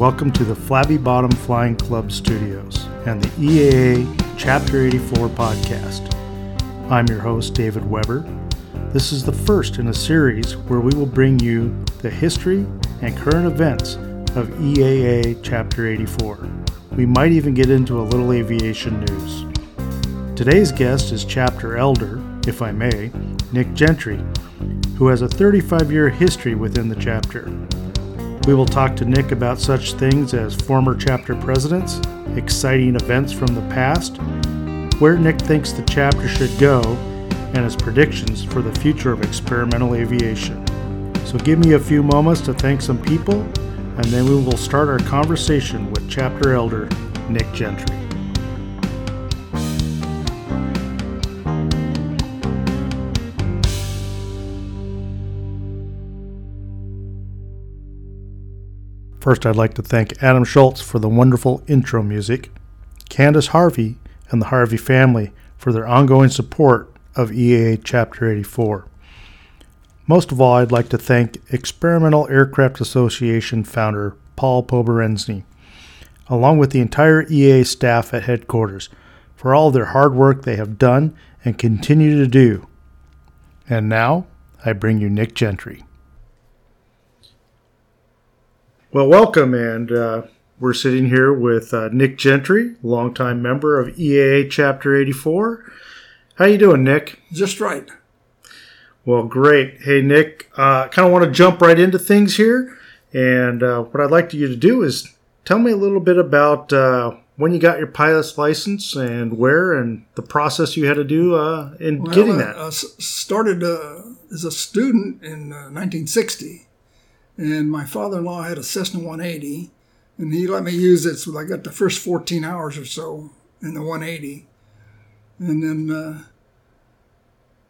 Welcome to the Flabby Bottom Flying Club Studios and the EAA Chapter 84 podcast. I'm your host, David Weber. This is the first in a series where we will bring you the history and current events of EAA Chapter 84. We might even get into a little aviation news. Today's guest is Chapter Elder, if I may, Nick Gentry, who has a 35 year history within the chapter. We will talk to Nick about such things as former chapter presidents, exciting events from the past, where Nick thinks the chapter should go, and his predictions for the future of experimental aviation. So give me a few moments to thank some people, and then we will start our conversation with chapter elder Nick Gentry. First, I'd like to thank Adam Schultz for the wonderful intro music, Candace Harvey and the Harvey family for their ongoing support of EAA Chapter 84. Most of all, I'd like to thank Experimental Aircraft Association founder Paul Poberezny, along with the entire EAA staff at headquarters, for all their hard work they have done and continue to do. And now, I bring you Nick Gentry. Well, welcome, and uh, we're sitting here with uh, Nick Gentry, longtime member of EAA Chapter 84. How you doing, Nick? Just right. Well, great. Hey, Nick, I uh, kind of want to jump right into things here, and uh, what I'd like you to do is tell me a little bit about uh, when you got your pilot's license and where, and the process you had to do uh, in well, getting that. I started as a student in 1960 and my father-in-law had a Cessna 180, and he let me use it. So I got the first 14 hours or so in the 180, and then uh,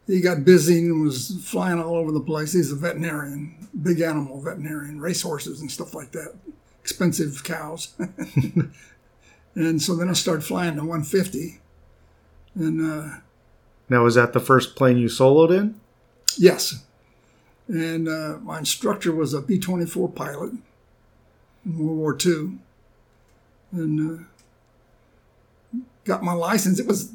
he got busy and was flying all over the place. He's a veterinarian, big animal veterinarian, racehorses and stuff like that, expensive cows. and so then I started flying the 150, and. Uh, now, was that the first plane you soloed in? Yes. And uh, my instructor was a B 24 pilot in World War II. And uh, got my license. It was,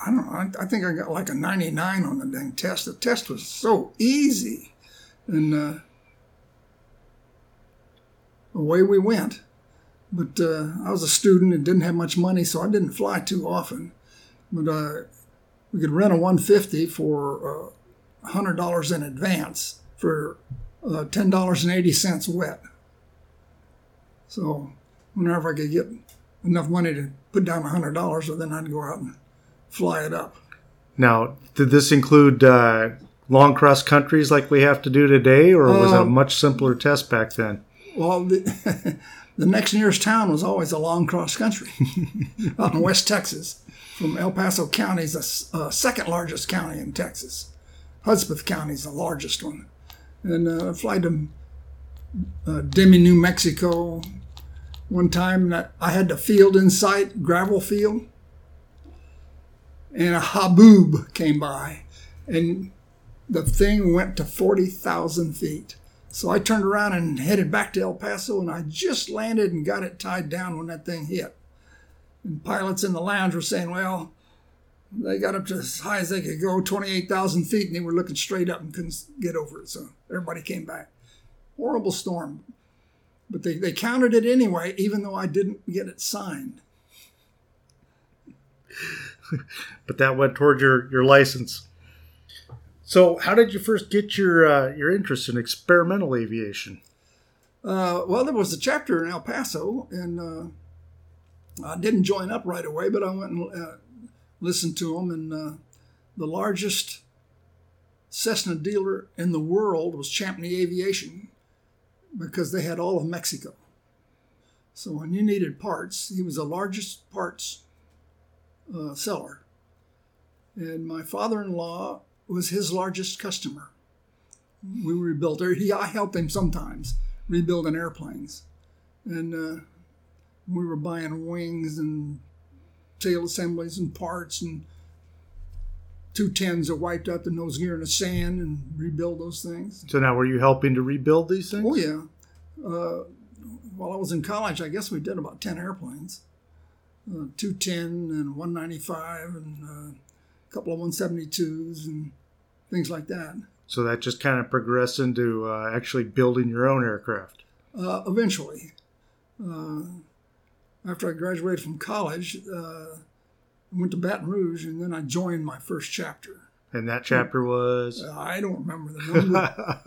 I don't know, I, I, think I got like a 99 on the dang test. The test was so easy. And uh, away we went. But uh, I was a student and didn't have much money, so I didn't fly too often. But uh, we could rent a 150 for uh, $100 in advance for uh, $10.80 wet. So whenever I could get enough money to put down $100, well, then I'd go out and fly it up. Now, did this include uh, long cross countries like we have to do today, or was it a um, much simpler test back then? Well, the, the next nearest town was always a long cross country out in West Texas. From El Paso County is the uh, second largest county in Texas. Hudspeth County is the largest one. And uh, I fly to uh, Deming, New Mexico. One time I had the field in sight, gravel field, and a haboob came by, and the thing went to 40,000 feet. So I turned around and headed back to El Paso, and I just landed and got it tied down when that thing hit. And pilots in the lounge were saying, well, they got up to as high as they could go, 28,000 feet, and they were looking straight up and couldn't get over it. So everybody came back. Horrible storm. But they, they counted it anyway, even though I didn't get it signed. but that went toward your, your license. So, how did you first get your uh, your interest in experimental aviation? Uh, well, there was a chapter in El Paso, and uh, I didn't join up right away, but I went and uh, listened to them, and uh, the largest Cessna dealer in the world was Champney Aviation because they had all of Mexico. So when you needed parts, he was the largest parts uh, seller. And my father-in-law was his largest customer. We rebuilt, or he, I helped him sometimes rebuilding airplanes. And uh, we were buying wings and tail assemblies and parts and two tens that wiped out the nose gear in the sand and rebuild those things. So now, were you helping to rebuild these things? Oh yeah. Uh, while I was in college, I guess we did about 10 airplanes uh, 210 and 195 and uh, a couple of 172s and things like that. So that just kind of progressed into uh, actually building your own aircraft. Uh, eventually, uh, after I graduated from college, uh, I went to Baton Rouge and then I joined my first chapter. And that chapter was? I don't remember the number.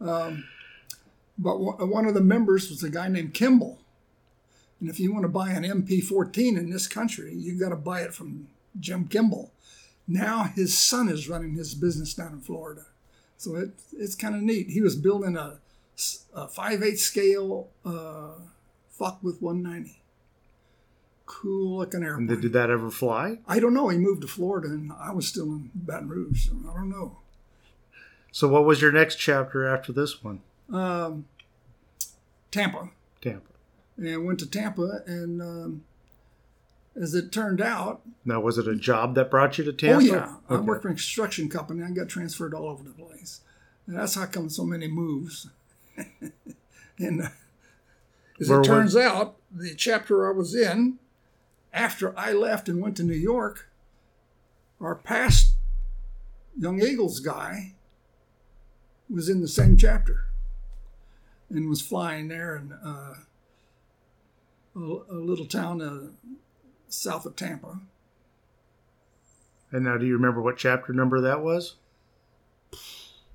um, but one of the members was a guy named Kimball. And if you want to buy an MP14 in this country, you've got to buy it from Jim Kimball. Now his son is running his business down in Florida. So it, it's kind of neat. He was building a, a 5 8 scale uh, Focke-Wulf 190. Cool looking airplane. And did that ever fly? I don't know. He moved to Florida and I was still in Baton Rouge. So I don't know. So what was your next chapter after this one? Um, Tampa. Tampa. And went to Tampa and um, as it turned out. Now, was it a job that brought you to Tampa? Oh, yeah. Okay. I worked for a construction company. I got transferred all over the place. And that's how come so many moves. and uh, as Where it turns was... out, the chapter I was in, after I left and went to New York, our past Young Eagles guy was in the same chapter and was flying there in uh, a, a, little town uh, south of Tampa. And now, do you remember what chapter number that was?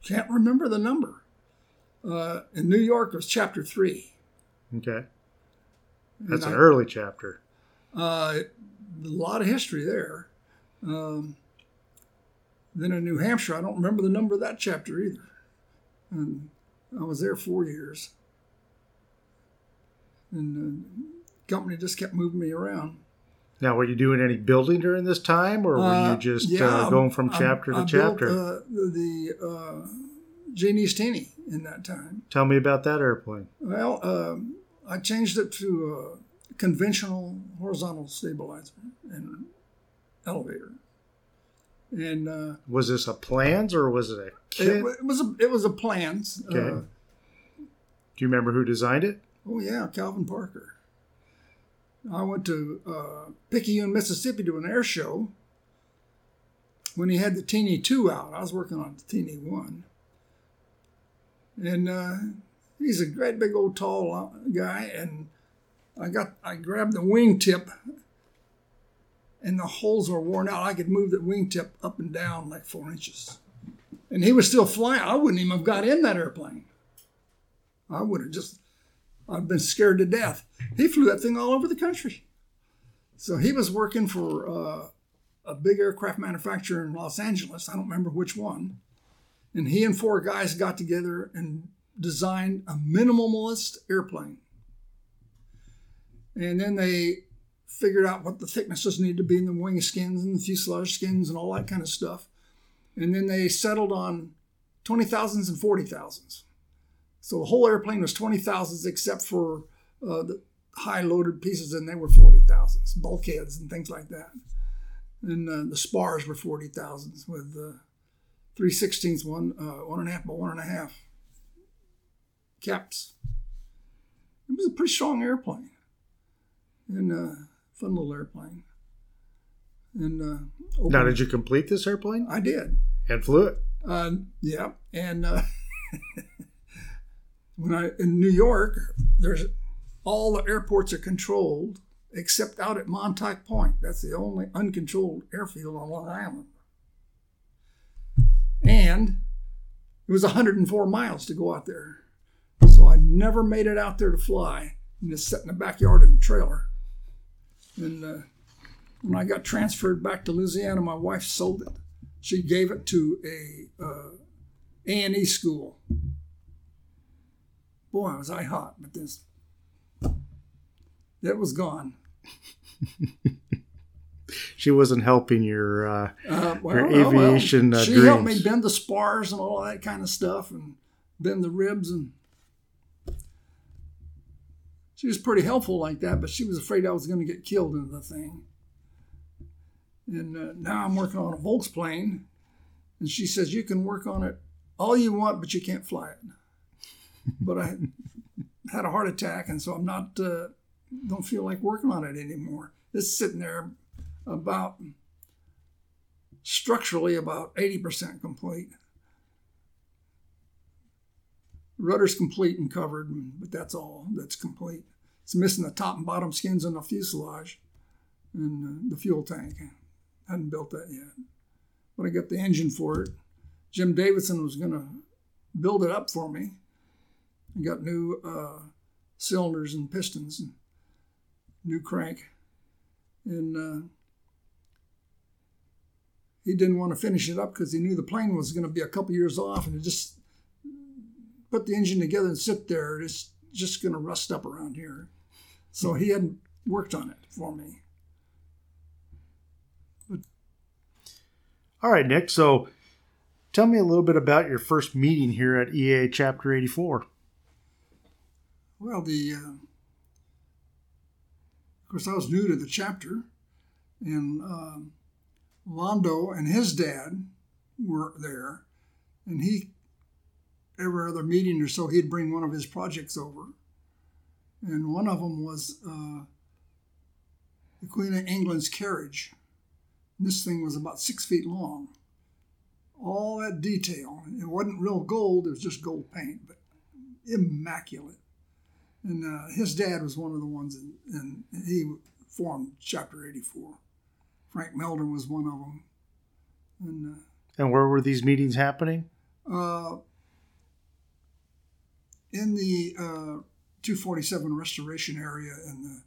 Can't remember the number. Uh, in New York, it was chapter three. Okay. That's and an I, early chapter. Uh, a lot of history there. Um, then in New Hampshire, I don't remember the number of that chapter either. And I was there four years. And the company just kept moving me around. Now, were you doing any building during this time, or were uh, you just uh, yeah, uh, going from chapter I, to I chapter? Built, uh, the uh, Jeanie's Teenie in that time. Tell me about that airplane. Well, um, I changed it to a conventional horizontal stabilizer and elevator. And uh, was this a plans or was it a kit? It, it was a it was a plans. Okay. Uh, Do you remember who designed it? Oh yeah, Calvin Parker. I went to uh, Picayune, Mississippi to an air show when he had the Teeny 2 out. I was working on the Teeny 1. And uh, he's a great big old tall uh, guy. And I got I grabbed the wingtip and the holes were worn out. I could move the wingtip up and down like four inches. And he was still flying. I wouldn't even have got in that airplane. I would have just I've been scared to death. He flew that thing all over the country. So he was working for uh, a big aircraft manufacturer in Los Angeles. I don't remember which one. And he and four guys got together and designed a minimalist airplane. And then they figured out what the thicknesses needed to be in the wing skins and the fuselage skins and all that kind of stuff. And then they settled on 20,000s and 40,000s. So the whole airplane was 20,000s except for uh, the high loaded pieces, and they were 40,000s, bulkheads and things like that. And uh, the spars were 40,000s with uh, 3 16ths, one, uh, one and a half by one and a half caps. It was a pretty strong airplane and uh, fun little airplane. And uh, now, did you complete this airplane? I did. And flew it. Uh, yeah, and uh, when I in New York, there's all the airports are controlled except out at Montauk Point. That's the only uncontrolled airfield on Long Island. And it was 104 miles to go out there. Never made it out there to fly and just sat in the backyard in a trailer. And uh, when I got transferred back to Louisiana, my wife sold it. She gave it to a uh, A&E school boy, was I hot, but this, it was gone. she wasn't helping your uh, uh, well, your aviation well, she dreams. helped me bend the spars and all that kind of stuff, and bend the ribs, and she was pretty helpful like that. But she was afraid I was going to get killed in the thing. And uh, now I'm working on a Volksplane, and she says you can work on it all you want, but you can't fly it but I had a heart attack, and so I'm not uh, don't feel like working on it anymore. It's sitting there about structurally about 80% complete. Rudder's complete and covered, but that's all that's complete. It's missing the top and bottom skins on the fuselage and uh, the fuel tank. I hadn't built that yet. But I got the engine for it. Jim Davidson was going to build it up for me. I got new uh, cylinders and pistons and new crank. And uh, he didn't want to finish it up because he knew the plane was going to be a couple years off and just put the engine together and sit there. It's just going to rust up around here. So he hadn't worked on it for me. But, All right, Nick. So tell me a little bit about your first meeting here at EA Chapter 84. Well, the uh, of course I was new to the chapter, and um, Londo and his dad were there, and he every other meeting or so he'd bring one of his projects over, and one of them was uh, the Queen of England's carriage. And this thing was about six feet long. All that detail. It wasn't real gold; it was just gold paint, but immaculate. And uh, his dad was one of the ones, and he formed Chapter 84. Frank Melder was one of them. And, uh, and where were these meetings happening? Uh, in the uh, 247 restoration area in the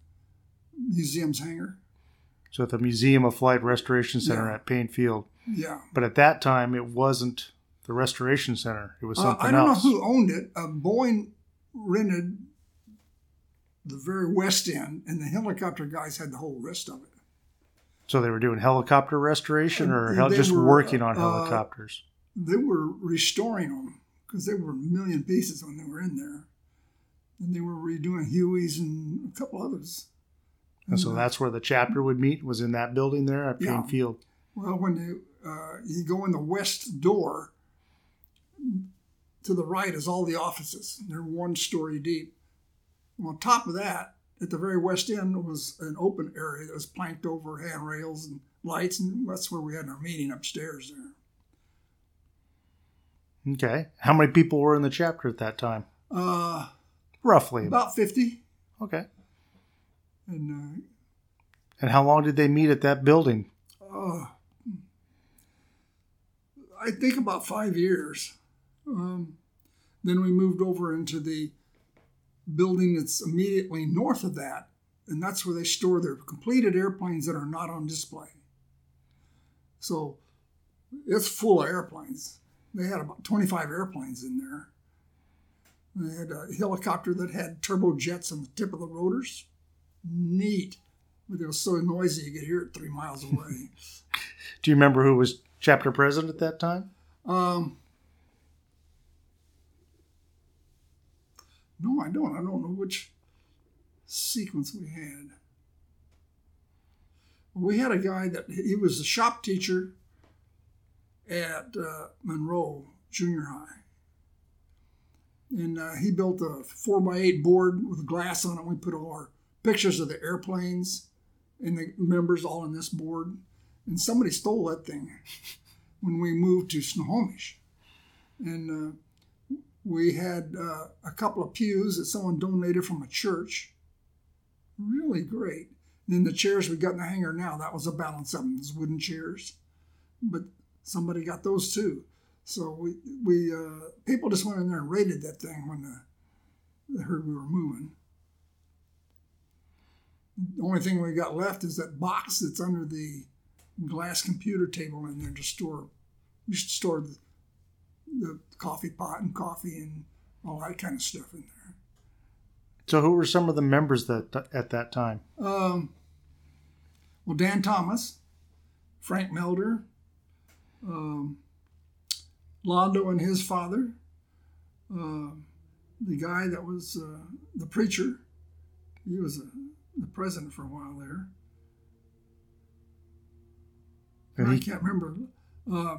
museum's hangar. So at the Museum of Flight Restoration Center yeah. at Paine Field. Yeah. But at that time, it wasn't the restoration center. It was something uh, I don't else. know who owned it. Uh, Boeing rented the very west end, and the helicopter guys had the whole rest of it. So they were doing helicopter restoration, or just were, working on uh, helicopters. Uh, they were restoring them because they were a million pieces when they were in there, and they were redoing Hueys and a couple others. And so that's where the chapter would meet was in that building there at Paine yeah. Field. Well, when you uh, you go in the west door, to the right is all the offices. They're one story deep. On top of that, at the very west end was an open area that was planked over handrails and lights, and that's where we had our meeting upstairs there. Okay. How many people were in the chapter at that time? Uh, Roughly. About 50. Okay. And, uh, and how long did they meet at that building? Uh, I think about five years. Um, then we moved over into the building that's immediately north of that, and that's where they store their completed airplanes that are not on display. So it's full of airplanes. They had about 25 airplanes in there. They had a helicopter that had turbojets on the tip of the rotors. Neat. But it was so noisy you could hear it three miles away. Do you remember who was chapter president at that time? Um, No, I don't. I don't know which sequence we had. We had a guy that he was a shop teacher at uh, Monroe Junior High. And uh, he built a four by eight board with glass on it. We put all our pictures of the airplanes and the members all in this board. And somebody stole that thing when we moved to Snohomish. And uh, we had uh, a couple of pews that someone donated from a church. Really great. And then the chairs we got in the hangar now, that was a balance of them, those wooden chairs. But somebody got those too. So we, we uh, people just went in there and raided that thing when the, they heard we were moving. The only thing we got left is that box that's under the glass computer table in there to store. We should store the, the coffee pot and coffee and all that kind of stuff in there. So, who were some of the members that at that time? Um, well, Dan Thomas, Frank Melder, um, Londo and his father, uh, the guy that was uh, the preacher. He was a, uh, the president for a while there. And I can't remember. Uh,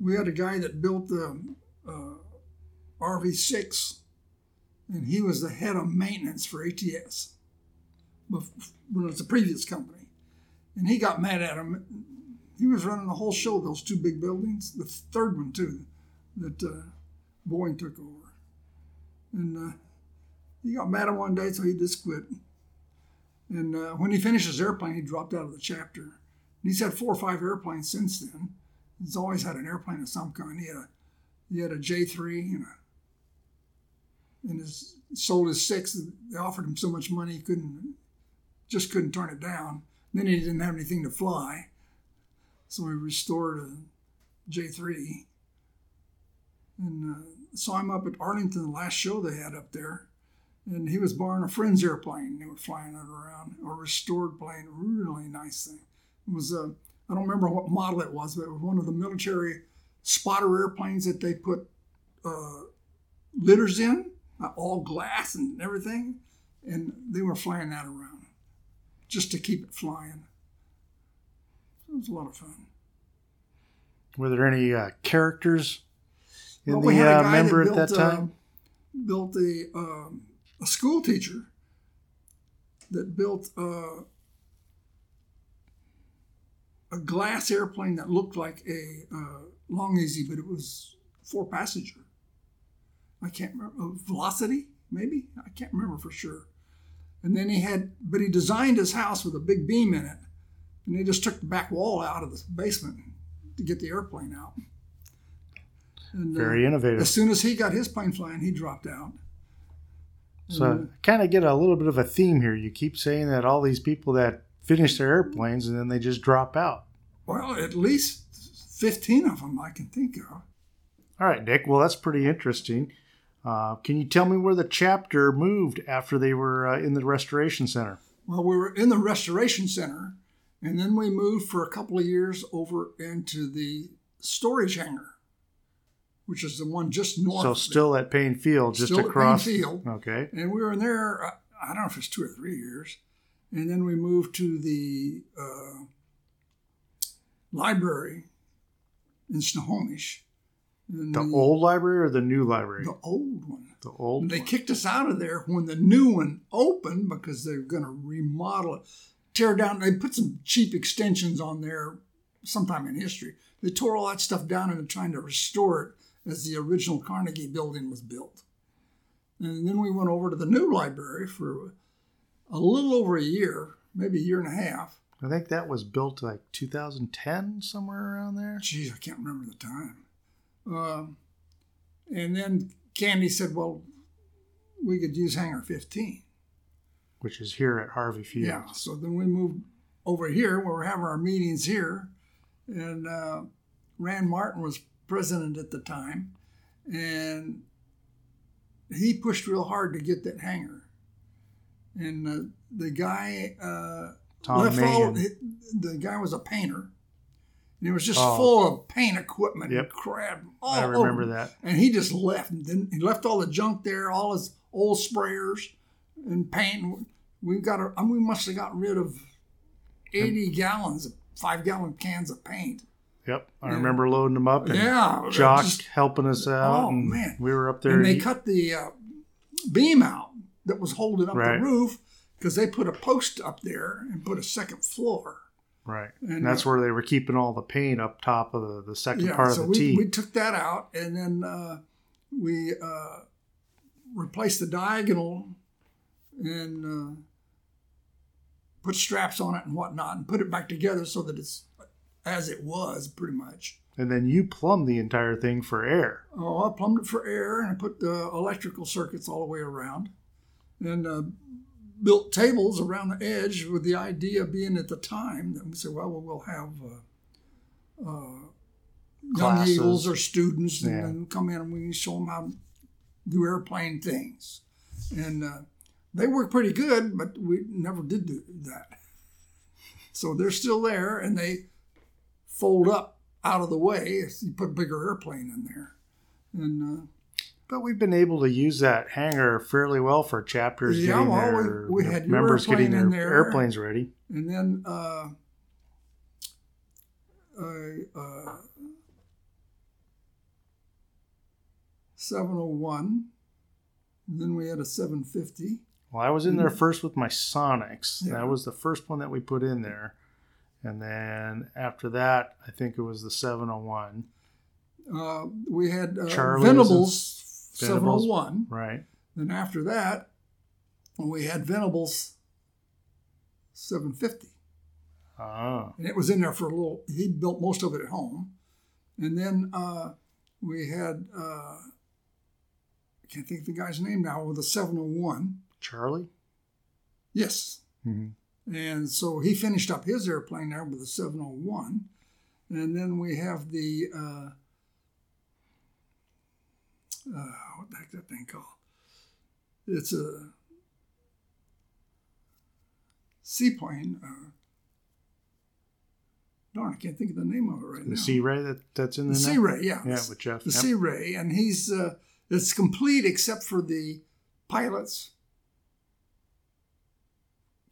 we had a guy that built the uh, RV6 and he was the head of maintenance for ATS when it was a previous company. And he got mad at him. He was running the whole show, those two big buildings, the third one too, that uh, Boeing took over. And uh, he got mad at one day, so he just quit. And uh, when he finished his airplane, he dropped out of the chapter. And he's had four or five airplanes since then. He's always had an airplane of some kind. He had a he had a J three and a, and his sold his six. They offered him so much money he couldn't just couldn't turn it down. Then he didn't have anything to fly, so we restored a J three. And uh, saw him up at Arlington the last show they had up there and he was borrowing a friend's airplane. They were flying it around, a restored plane, really nice thing. It was a, I don't remember what model it was, but it was one of the military spotter airplanes that they put uh, litters in, uh, all glass and everything, and they were flying that around just to keep it flying. It was a lot of fun. Were there any uh, characters in well, the uh, member that at that time? built the um, a school teacher that built a, a glass airplane that looked like a uh, Long-EZ, but it was four passenger. I can't remember. Velocity, maybe? I can't remember for sure. And then he had, but he designed his house with a big beam in it. And they just took the back wall out of the basement to get the airplane out. And, Very uh, innovative. As soon as he got his plane flying, he dropped out. So mm-hmm. kind of get a little bit of a theme here. You keep saying that all these people that finish their airplanes and then they just drop out. Well, at least 15 of them I can think of. All right, Nick. Well, that's pretty interesting. Uh, can you tell me where the chapter moved after they were uh, in the restoration center? Well, we were in the restoration center, and then we moved for a couple of years over into the storage hangar which is the one just north. So still at Paine Field, just still across. Paine Field. Okay. And we were in there. Uh, I don't know if it's two or three years, and then we moved to the uh, library in Snohomish. The, old library or the new library? The old one. The old. And they one. kicked us out of there when the new one opened because they're going to remodel it, tear down. They put some cheap extensions on there sometime in history. They tore all that stuff down and they're trying to restore it as the original Carnegie building was built. And then we went over to the new library for a little over a year, maybe a year and a half. I think that was built like 2010, somewhere around there. Geez, I can't remember the time. Uh, and then Candy said, well, we could use Hangar 15. Which is here at Harvey Field. Yeah, so then we moved over here where we're having our meetings here. And uh, Rand Martin was president at the time, and he pushed real hard to get that hangar. And uh, the guy uh, Tom left all, the guy was a painter. And it was just oh. full of paint equipment yep. and crap. I remember over. that. And he just left. And then he left all the junk there, all his old sprayers and paint. We got mean, we must have got rid of 80 gallons of five gallon cans of paint. Yep, I yeah. remember loading them up. And yeah, Jock just, helping us out. Oh man, we were up there. And they cut the uh, beam out that was holding up right. the roof because they put a post up there and put a second floor. Right, and, and that's uh, where they were keeping all the paint up top of the, the second yeah, part so of the we, T. We took that out, and then uh, we uh, replaced the diagonal and uh, put straps on it and whatnot, and put it back together so that it's as it was, pretty much. And then you plumbed the entire thing for air. Oh, I plumbed it for air, and I put the electrical circuits all the way around, and uh, built tables around the edge with the idea being at the time that we said, well, we'll have uh, uh, young eagles or students, and yeah. then come in and we can show them how to do airplane things, and uh, they work pretty good, but we never did do that. So they're still there, and they fold up out of the way if you put a bigger airplane in there. And uh, but we've been able to use that hangar fairly well for chapters. Yeah, getting well, their, we, we had members getting their there, airplanes ready, and then uh, uh, 701 And then we had a 750. Well, I was in there first with my Sonex. Yeah. That was the first one that we put in there. And then after that, I think it was the 701. Uh, we had uh, Charlie's Venables Venables. 701. Right. Then after that, we had Venables 750. Oh. and it was in there for a little. He built most of it at home, and then uh, we had uh, I can't think of the guy's name now with a 701. Charlie? Yes, hmm and so he finished up his airplane there with a 701, and then we have the uh, uh, what the heck that thing called? It's a seaplane. Uh, darn, I can't think of the name of it right The now. The SeaRey that, that's in The there? Sea now? Ray, yeah. Yeah, with Jeff. the Yep. Sea Ray, and he's uh, it's complete except for the pilot's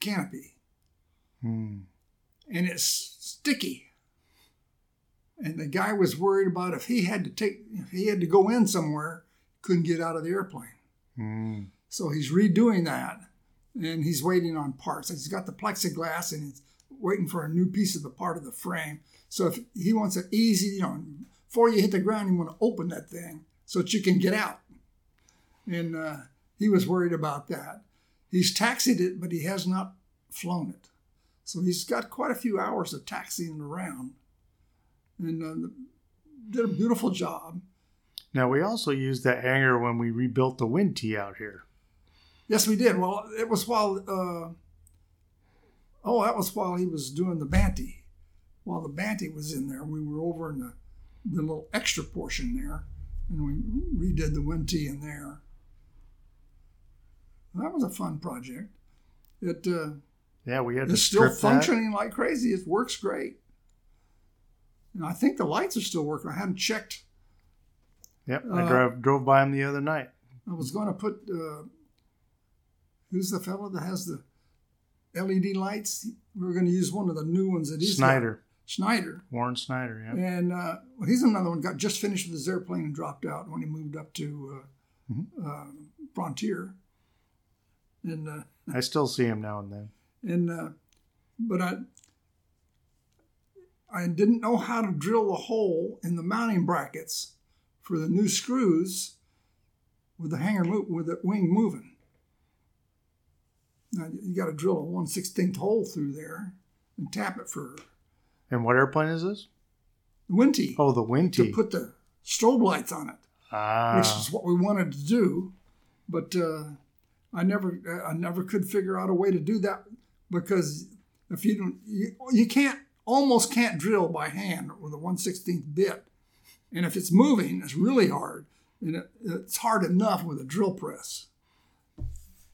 canopy, Hmm. and it's sticky. And the guy was worried about if he had to take, if he had to go in somewhere, couldn't get out of the airplane. Hmm. So he's redoing that, and he's waiting on parts. He's got the plexiglass, and he's waiting for a new piece of the part of the frame. So if he wants it easy, you know, before you hit the ground, you want to open that thing so that you can get out. And uh, he was worried about that. He's taxied it, but he has not flown it. So he's got quite a few hours of taxiing around, and uh, did a beautiful job. Now, we also used that hangar when we rebuilt the wind tee out here. Yes, we did. Well, it was while. Uh, oh, that was while he was doing the Banty. While the Banty was in there, we were over in the the little extra portion there, and we redid the wind tee in there. That was a fun project. It uh, Yeah, we had to it's still strip that. functioning like crazy. It works great. And I think the lights are still working. I hadn't checked. Yep, I Uh, drove drove by him the other night. I was going to put. Uh, who's the fellow that has the LED lights? We were going to use one of the new ones that he's got. Snyder, Schneider. Warren Snyder. Yeah. And uh, well, he's another one. Got just finished with his airplane and dropped out when he moved up to uh, Mm-hmm. uh, Frontier. And uh, I still see him now and then. and uh, but I I didn't know how to drill the hole in the mounting brackets for the new screws with the hanger mo- with the wing moving. Now you got to drill a one sixteenth hole through there and tap it for And what airplane is this? wind tee Oh, the wind tee. to put the strobe lights on it. ah, which is what we wanted to do, but uh, I never I never could figure out a way to do that because if you don't you, you can't almost can't drill by hand with a 116th bit, and if it's moving, it's really hard, and it, it's hard enough with a drill press,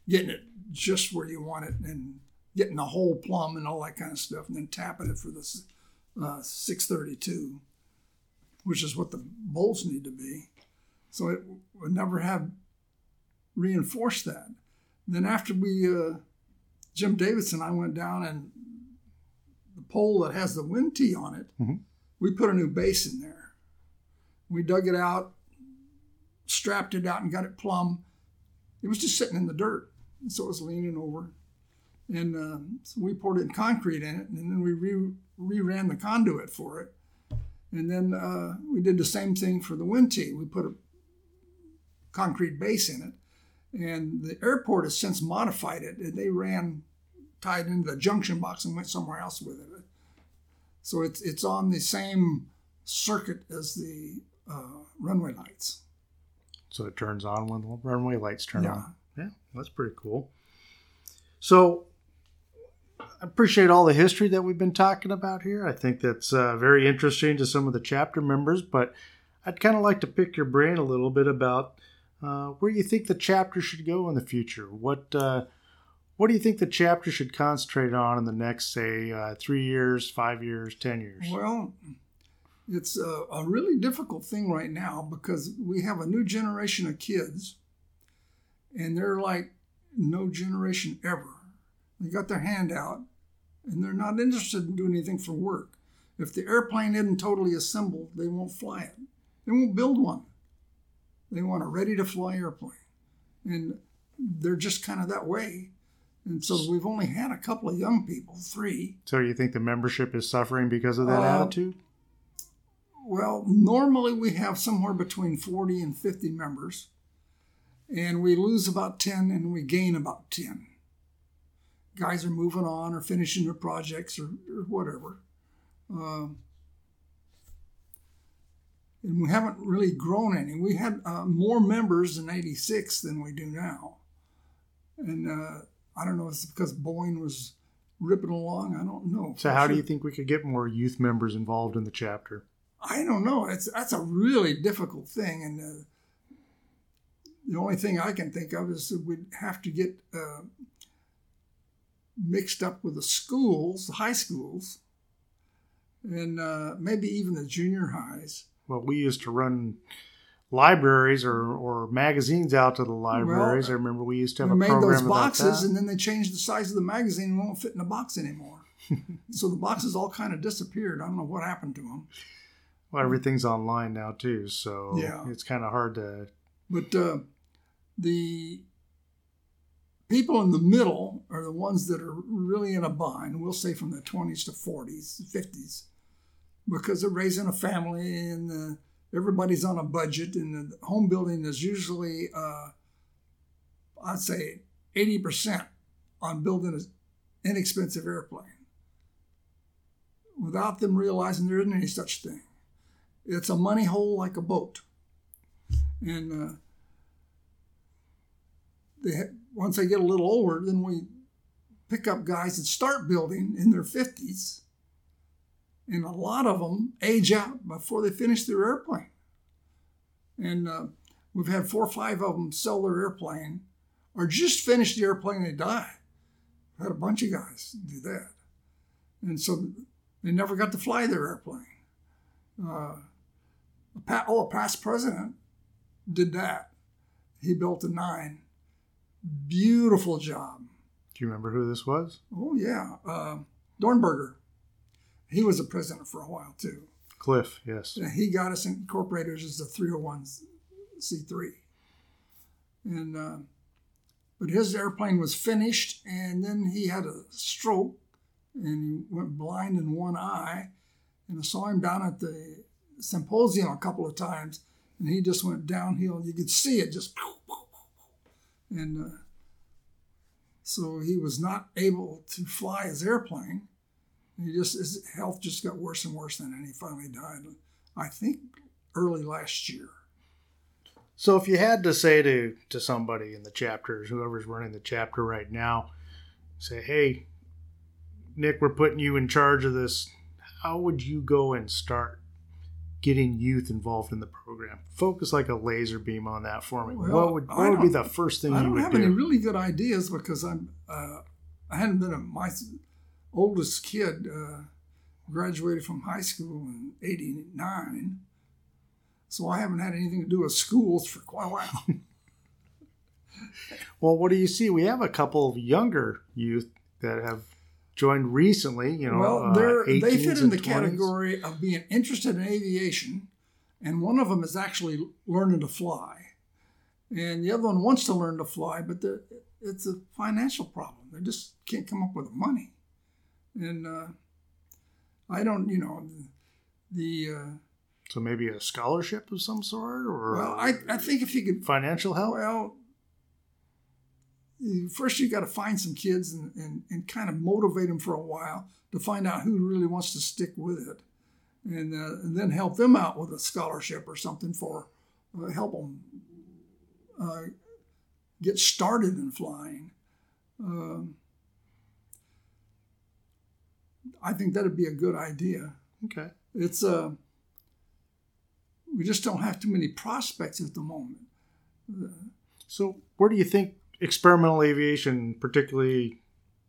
getting it just where you want it and getting the hole plumb and all that kind of stuff, and then tapping it for the uh, 632, which is what the bolts need to be. So it would never have reinforced that. Then after we, uh, Jim Davidson, and I went down and the pole that has the wind tee on it, Mhm. we put a new base in there. We dug it out, strapped it out, and got it plumb. It was just sitting in the dirt, and so it was leaning over. And um, so we poured in concrete in it, and then we re- re-ran the conduit for it. And then uh, we did the same thing for the wind tee. We put a concrete base in it. And the airport has since modified it. And they ran tied into the junction box and went somewhere else with it. So it's it's on the same circuit as the uh, runway lights. so it turns on when the runway lights turn Yeah. on. Yeah, that's pretty cool. So I appreciate all the history that we've been talking about here. I think that's uh, very interesting to some of the chapter members, but I'd kind of like to pick your brain a little bit about uh, where do you think the chapter should go in the future. What uh, what do you think the chapter should concentrate on in the next, say, uh, three years, five years, ten years? Well, it's a, a really difficult thing right now because we have a new generation of kids, and they're like no generation ever. They got their hand out, and they're not interested in doing anything for work. If the airplane isn't totally assembled, they won't fly it. They won't build one. They want a ready to fly airplane. and they're just kind of that way. And so we've only had a couple of young people, three. So you think the membership is suffering because of that Uh, attitude? Well, normally we have somewhere between 40 and 50 members, and we lose about 10 and we gain about 10. Guys are moving on or finishing their projects or, or whatever. Um and we haven't really grown any. We had uh, more members in 86 than we do now. And uh, I don't know if it's because Boeing was ripping along. I don't know. So how do you think we could get more youth members involved in the chapter? I don't know. It's that's a really difficult thing, and uh, the only thing I can think of is that we'd have to get uh, mixed up with the schools, the high schools, and uh, maybe even the junior highs. Well, we used to run libraries or, or magazines out to the libraries. I remember we used to have a made program those boxes, and then they changed the size of the magazine and won't fit in the box anymore. so the boxes all kind of disappeared. I don't know what happened to them. Well, everything's online now too, so Yeah. it's kind of hard to. But uh, the people in the middle are the ones that are really in a bind. We'll say from the 20s to 40s, 50s, because they're raising a family and uh, everybody's on a budget, and the home building is usually, uh, I'd say, 80% on building an inexpensive airplane without them realizing there isn't any such thing. It's a money hole like a boat. And uh, they ha- once they get a little older, then we pick up guys that start building in their 50s. And a lot of them age out before they finish their airplane. And uh, we've had four or five of them sell their airplane or just finish the airplane and they die. I've had a bunch of guys do that. And so they never got to fly their airplane. Uh, a pa- oh, a past president did that. He built a nine. Beautiful job. Do you remember who this was? Oh, yeah. Uh, Dornberger. He was a president for a while, too. Cliff, yes. He got us incorporated as a 301c3. And, uh, but his airplane was finished, and then he had a stroke and he went blind in one eye. And I saw him down at the symposium a couple of times, and he just went downhill. You could see it just, and uh, so he was not able to fly his airplane. He just his health just got worse and worse, and then, he finally died. I think early last year. So if you had to say to to somebody in the chapters, whoever's running the chapter right now, say, "Hey, Nick, we're putting you in charge of this. How would you go and start getting youth involved in the program? Focus like a laser beam on that for me. Well, what would what would be the first thing I you don't have do? any really good ideas because I'm uh, I hadn't been a my oldest kid uh, graduated from high school in '89, so I haven't had anything to do with schools for quite a while. Well, what do you see? We have a couple of younger youth that have joined recently. You know, well, uh, they fit in the 20s. category of being interested in aviation, and one of them is actually learning to fly, and the other one wants to learn to fly, but the, it's a financial problem. They just can't come up with the money, and uh, I don't, you know, the. Uh, So maybe a scholarship of some sort, or well, I, I think if you could financial help. Well, first you got to find some kids and, and, and kind of motivate them for a while to find out who really wants to stick with it, and, uh, and then help them out with a scholarship or something for uh, help them uh, get started in flying. Um, I think that'd be a good idea. Okay. It's uh, we just don't have too many prospects at the moment. So, where do you think experimental aviation, particularly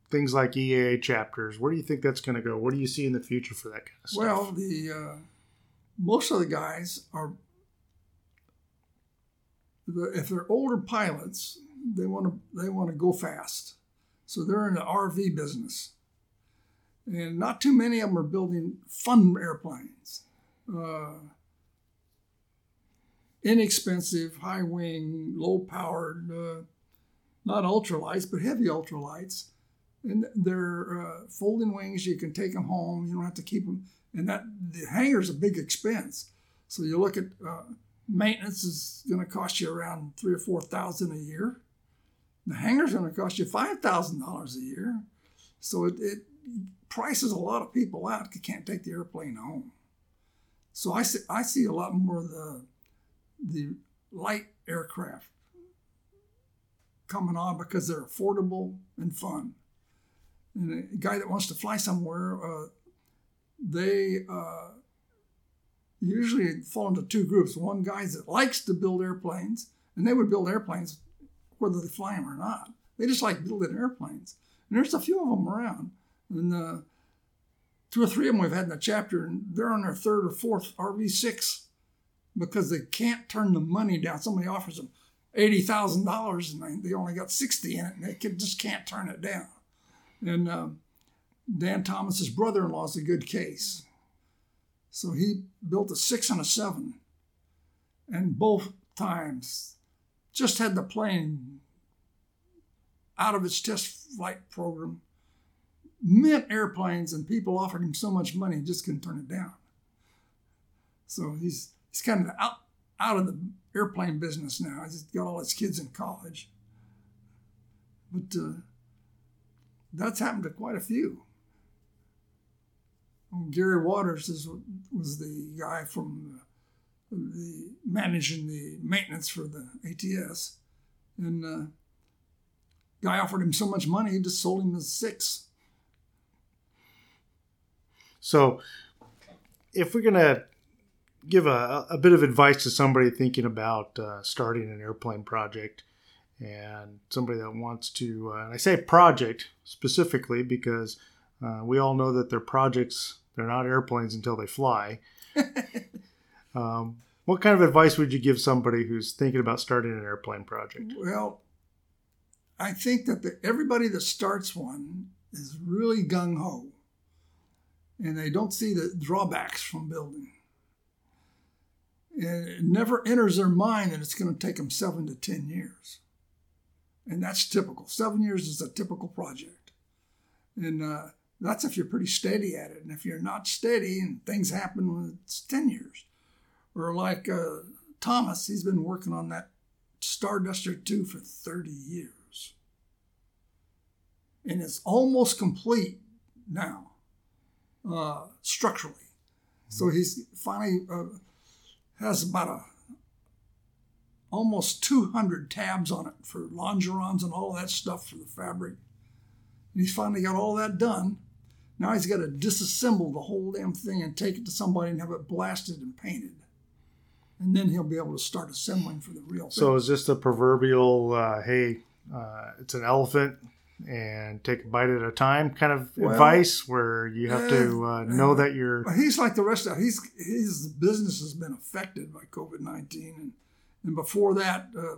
things like EAA chapters, where do you think that's going to go? What do you see in the future for that kind of stuff? Well, the uh, most of the guys are the, if they're older pilots, they want to they want to go fast, so they're in the RV business, and not too many of them are building fun airplanes. Uh, inexpensive, high wing, low powered, uh, not ultralights, but heavy ultralights. And they're uh, folding wings. You can take them home. You don't have to keep them. And that the hangar's a big expense. So you look at uh, maintenance is going to cost you around three or four thousand a year. The hangar's going to cost you five thousand dollars a year. So it, it prices a lot of people out who can't take the airplane home. So I see, I see a lot more of the the light aircraft coming on because they're affordable and fun. And a guy that wants to fly somewhere, uh, they uh, usually fall into two groups. One guy that likes to build airplanes, and they would build airplanes whether they fly them or not. They just like building airplanes. And there's a few of them around. And uh, two or three of them we've had in the chapter, and they're on their third or fourth RV6 because they can't turn the money down. Somebody offers them eighty thousand dollars, and they, only got sixty in it, and they can, just can't turn it down. And uh, Dan Thomas's brother-in-law is a good case. So he built a six and a seven, and both times just had the plane out of its test flight program mint airplanes, and people offered him so much money he just couldn't turn it down. So he's he's kind of out out of the airplane business now. He's got all his kids in college, but uh, that's happened to quite a few. Gary Waters is, was the guy from the managing the maintenance for the ATS, and uh, guy offered him so much money he just sold him the six. So, if we're gonna give a, a bit of advice to somebody thinking about uh, starting an airplane project, and somebody that wants to, uh, and I say project specifically because uh, we all know that they're projects; they're not airplanes until they fly. um, what kind of advice would you give somebody who's thinking about starting an airplane project? Well, I think that the, everybody that starts one is really gung ho and they don't see the drawbacks from building. And it never enters their mind that it's going to take them seven to 10 years. And that's typical. Seven years is a typical project. And uh, that's if you're pretty steady at it. And if you're not steady and things happen, it's 10 years. Or like uh, Thomas, he's been working on that Starduster 2 for 30 years. And it's almost complete now uh, structurally. So he's finally uh, has about a almost 200 tabs on it for longerons and all that stuff for the fabric. And he's finally got all that done. Now he's got to disassemble the whole damn thing and take it to somebody and have it blasted and painted. And then he'll be able to start assembling for the real thing. So is this the proverbial, uh, hey, uh, it's an elephant, and take a bite at a time kind of well, advice where you have to uh, know that you're he's like the rest of he's his business has been affected by covid-19 and and before that uh,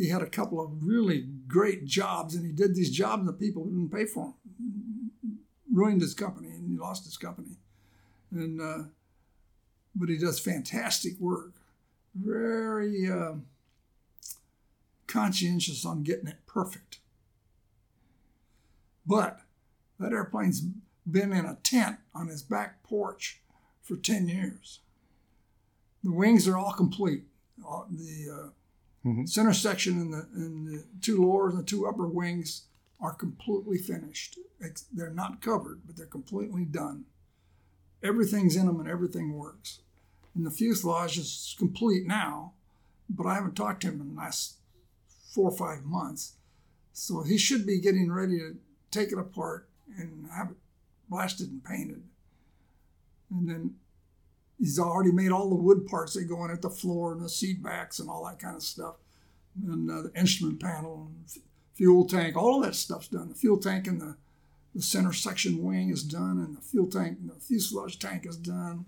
he had a couple of really great jobs and he did these jobs that people didn't pay for him. Ruined his company and he lost his company. And uh, but he does fantastic work. Very uh, conscientious on getting it perfect but that airplane's been in a tent on his back porch for 10 years. The wings are all complete. The uh, mm-hmm. center section and the, and the two lower and the two upper wings are completely finished. They're not covered, but they're completely done. Everything's in them and everything works. And the fuselage is complete now, but I haven't talked to him in the last four or five months. So he should be getting ready to take it apart and have it blasted and painted. And then he's already made all the wood parts that go in at the floor and the seat backs and all that kind of stuff. And uh, the instrument panel and fuel tank, all of that stuff's done. The fuel tank and the, the center section wing is done, and the fuel tank, the fuselage tank is done.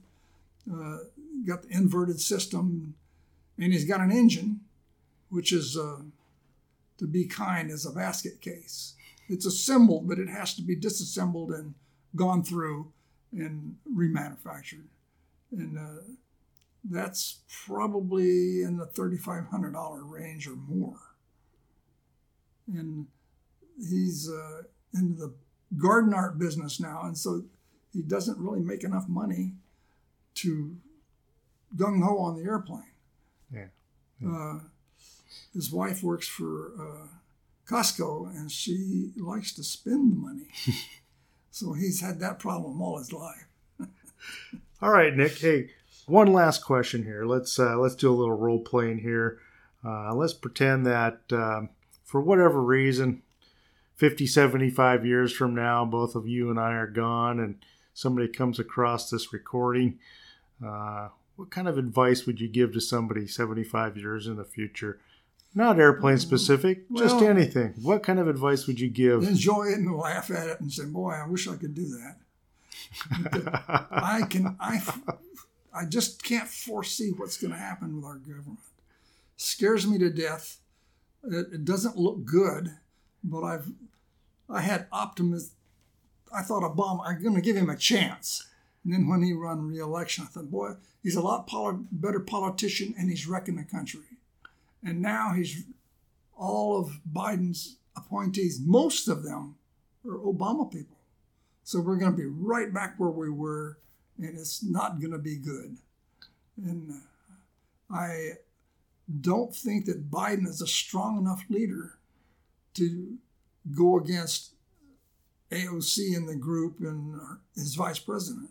Uh, got the inverted system, and he's got an engine, which is, uh, to be kind, is a basket case it's assembled, but it has to be disassembled and gone through and remanufactured. And uh, that's probably in the $3,500 range or more. And he's uh, in the garden art business now, and so he doesn't really make enough money to gung ho on the airplane. Yeah. yeah. Uh, his wife works for uh, Costco, and she likes to spend the money. so he's had that problem all his life. all right, Nick. Hey, one last question here. Let's uh, let's do a little role playing here. Uh, let's pretend that um, for whatever reason, 50, 75 years from now, both of you and I are gone, and somebody comes across this recording. Uh, what kind of advice would you give to somebody 75 years in the future? Not airplane specific, well, just anything. What kind of advice would you give? Enjoy it and laugh at it and say, "Boy, I wish I could do that." I can. I I just can't foresee what's going to happen with our government. Scares me to death. It, it doesn't look good, but I've I had optimism. I thought Obama, I'm going to give him a chance. And then when he run re-election, I thought, boy, he's a lot poli- better politician and he's wrecking the country. And now he's all of Biden's appointees, most of them are Obama people. So we're going to be right back where we were and it's not going to be good. And uh, I don't think that Biden is a strong enough leader to go against AOC and the group and his vice president.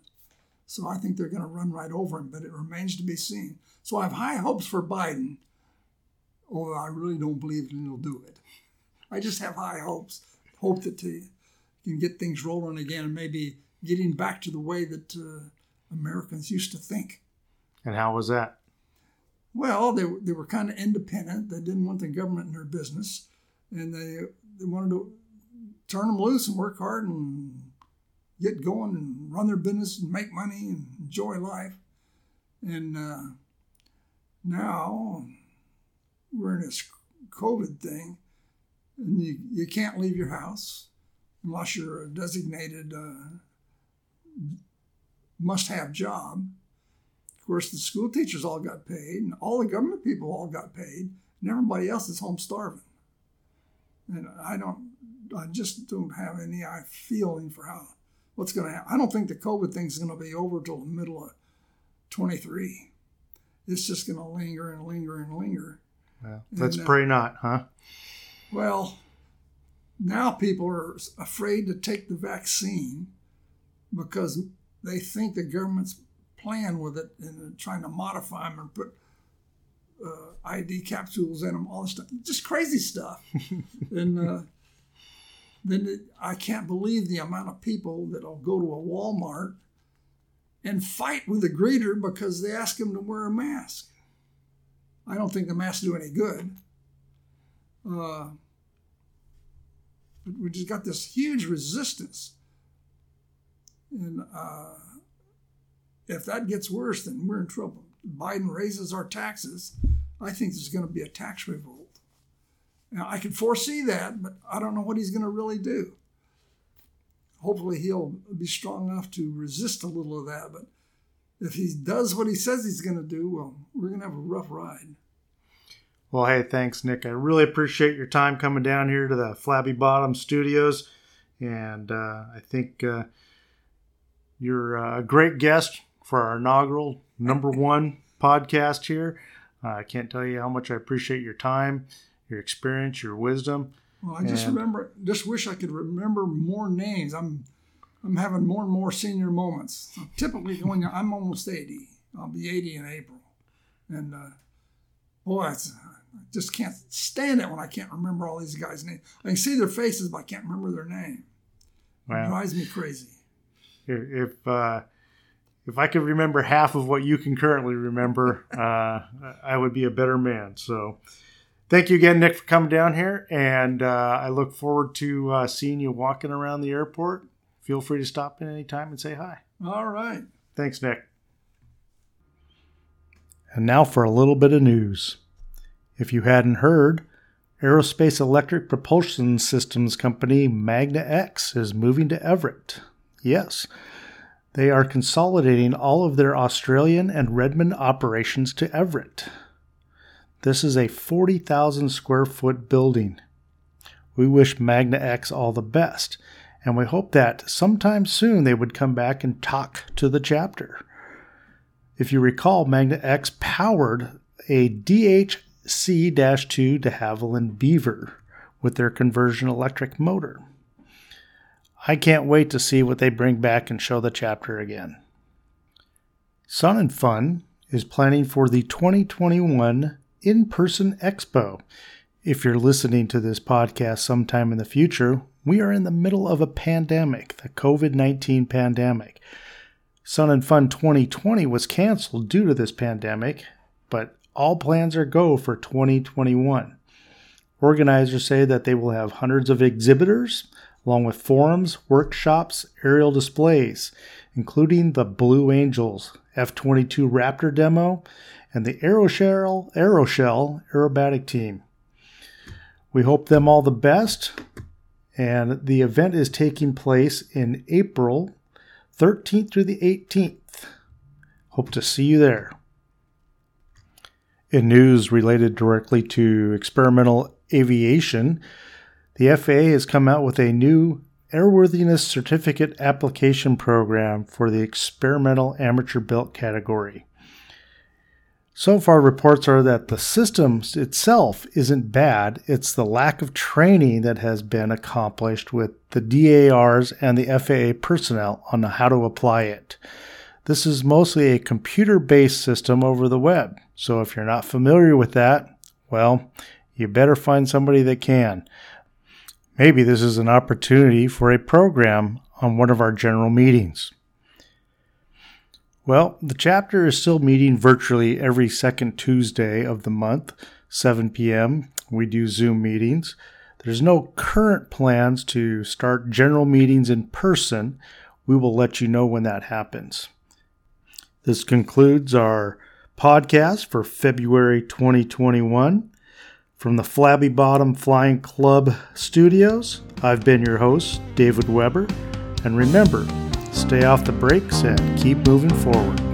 So I think they're going to run right over him, but it remains to be seen. So I have high hopes for Biden, although I really don't believe he'll do it. I just have high hopes. Hope that he can get things rolling again and maybe getting back to the way that uh, Americans used to think. And how was that? Well, they, they were kind of independent. They didn't want the government in their business. And they, they wanted to turn them loose and work hard and get going and run their business and make money and enjoy life. And uh, now we're in this COVID thing, and you, you can't leave your house unless you're a designated uh, must have job. Of course, the school teachers all got paid, and all the government people all got paid, and everybody else is home starving. And I don't, I just don't have any feeling for how what's going to happen. I don't think the COVID thing is going to be over till the middle of 23. It's just going to linger and linger and linger. Well, let's pray not, huh? Well, now people are afraid to take the vaccine because they think the government's playing with it and trying to modify them and put uh, ID capsules in them, all this stuff, just crazy stuff. and uh, then it, I can't believe the amount of people that'll go to a Walmart and fight with the greeter because they ask them to wear a mask. I don't think the masks do any good. Uh, but we just got this huge resistance and uh, if that gets worse, then we're in trouble. Biden raises our taxes. I think there's going to be a tax revolt. Now, I can foresee that, but I don't know what he's going to really do. Hopefully, he'll be strong enough to resist a little of that. But if he does what he says he's going to do, well, we're going to have a rough ride. Well, hey, thanks, Nick. I really appreciate your time coming down here to the Flabby Bottom Studios. And uh, I think. Uh, you're a great guest for our inaugural number one podcast here. Uh, I can't tell you how much I appreciate your time, your experience, your wisdom. Well, I just and, remember, just wish I could remember more names. I'm, I'm having more and more senior moments. So typically, going, I'm almost 80. I'll be 80 in April, and uh, boy, I just can't stand it when I can't remember all these guys' names. I can see their faces, but I can't remember their name. It drives me crazy if uh, if I could remember half of what you can currently remember, uh, I would be a better man. So, thank you again, Nick, for coming down here, and uh, I look forward to uh, seeing you walking around the airport. Feel free to stop in anytime and say hi. All right. Thanks, Nick. And now for a little bit of news. If you hadn't heard, Aerospace Electric Propulsion Systems company magniX is moving to Everett. Yes. They are consolidating all of their Australian and Redmond operations to Everett. This is a 40,000 square foot building. We wish magniX all the best, and we hope that sometime soon they would come back and talk to the chapter. If you recall, magniX powered a DHC 2 de Havilland Beaver with their conversion electric motor. I can't wait to see what they bring back and show the chapter again. Sun and Fun is planning for the 2021 in person expo. If you're listening to this podcast sometime in the future, we are in the middle of a pandemic, the COVID 19 pandemic. Sun and Fun 2020 was canceled due to this pandemic, but all plans are go for 2021. Organizers say that they will have hundreds of exhibitors, along with forums, workshops, aerial displays, including the Blue Angels F 22 Raptor demo and the Aeroshell, Aeroshell aerobatic team. We hope them all the best, and the event is taking place in April 13th through the 18th. Hope to see you there. In news related directly to experimental aviation, the FAA has come out with a new airworthiness certificate application program for the experimental amateur built category. So far, reports are that the system itself isn't bad. It's the lack of training that has been accomplished with the DARs and the FAA personnel on how to apply it. This is mostly a computer based system over the web. So if you're not familiar with that, well, you better find somebody that can. Maybe this is an opportunity for a program on one of our general meetings. Well, the chapter is still meeting virtually every second Tuesday of the month, 7 p.m. We do Zoom meetings. There's no current plans to start general meetings in person. We will let you know when that happens. This concludes our podcast for February 2021. From the Flabby Bottom Flying Club studios, I've been your host, David Weber. And remember, stay off the brakes and keep moving forward.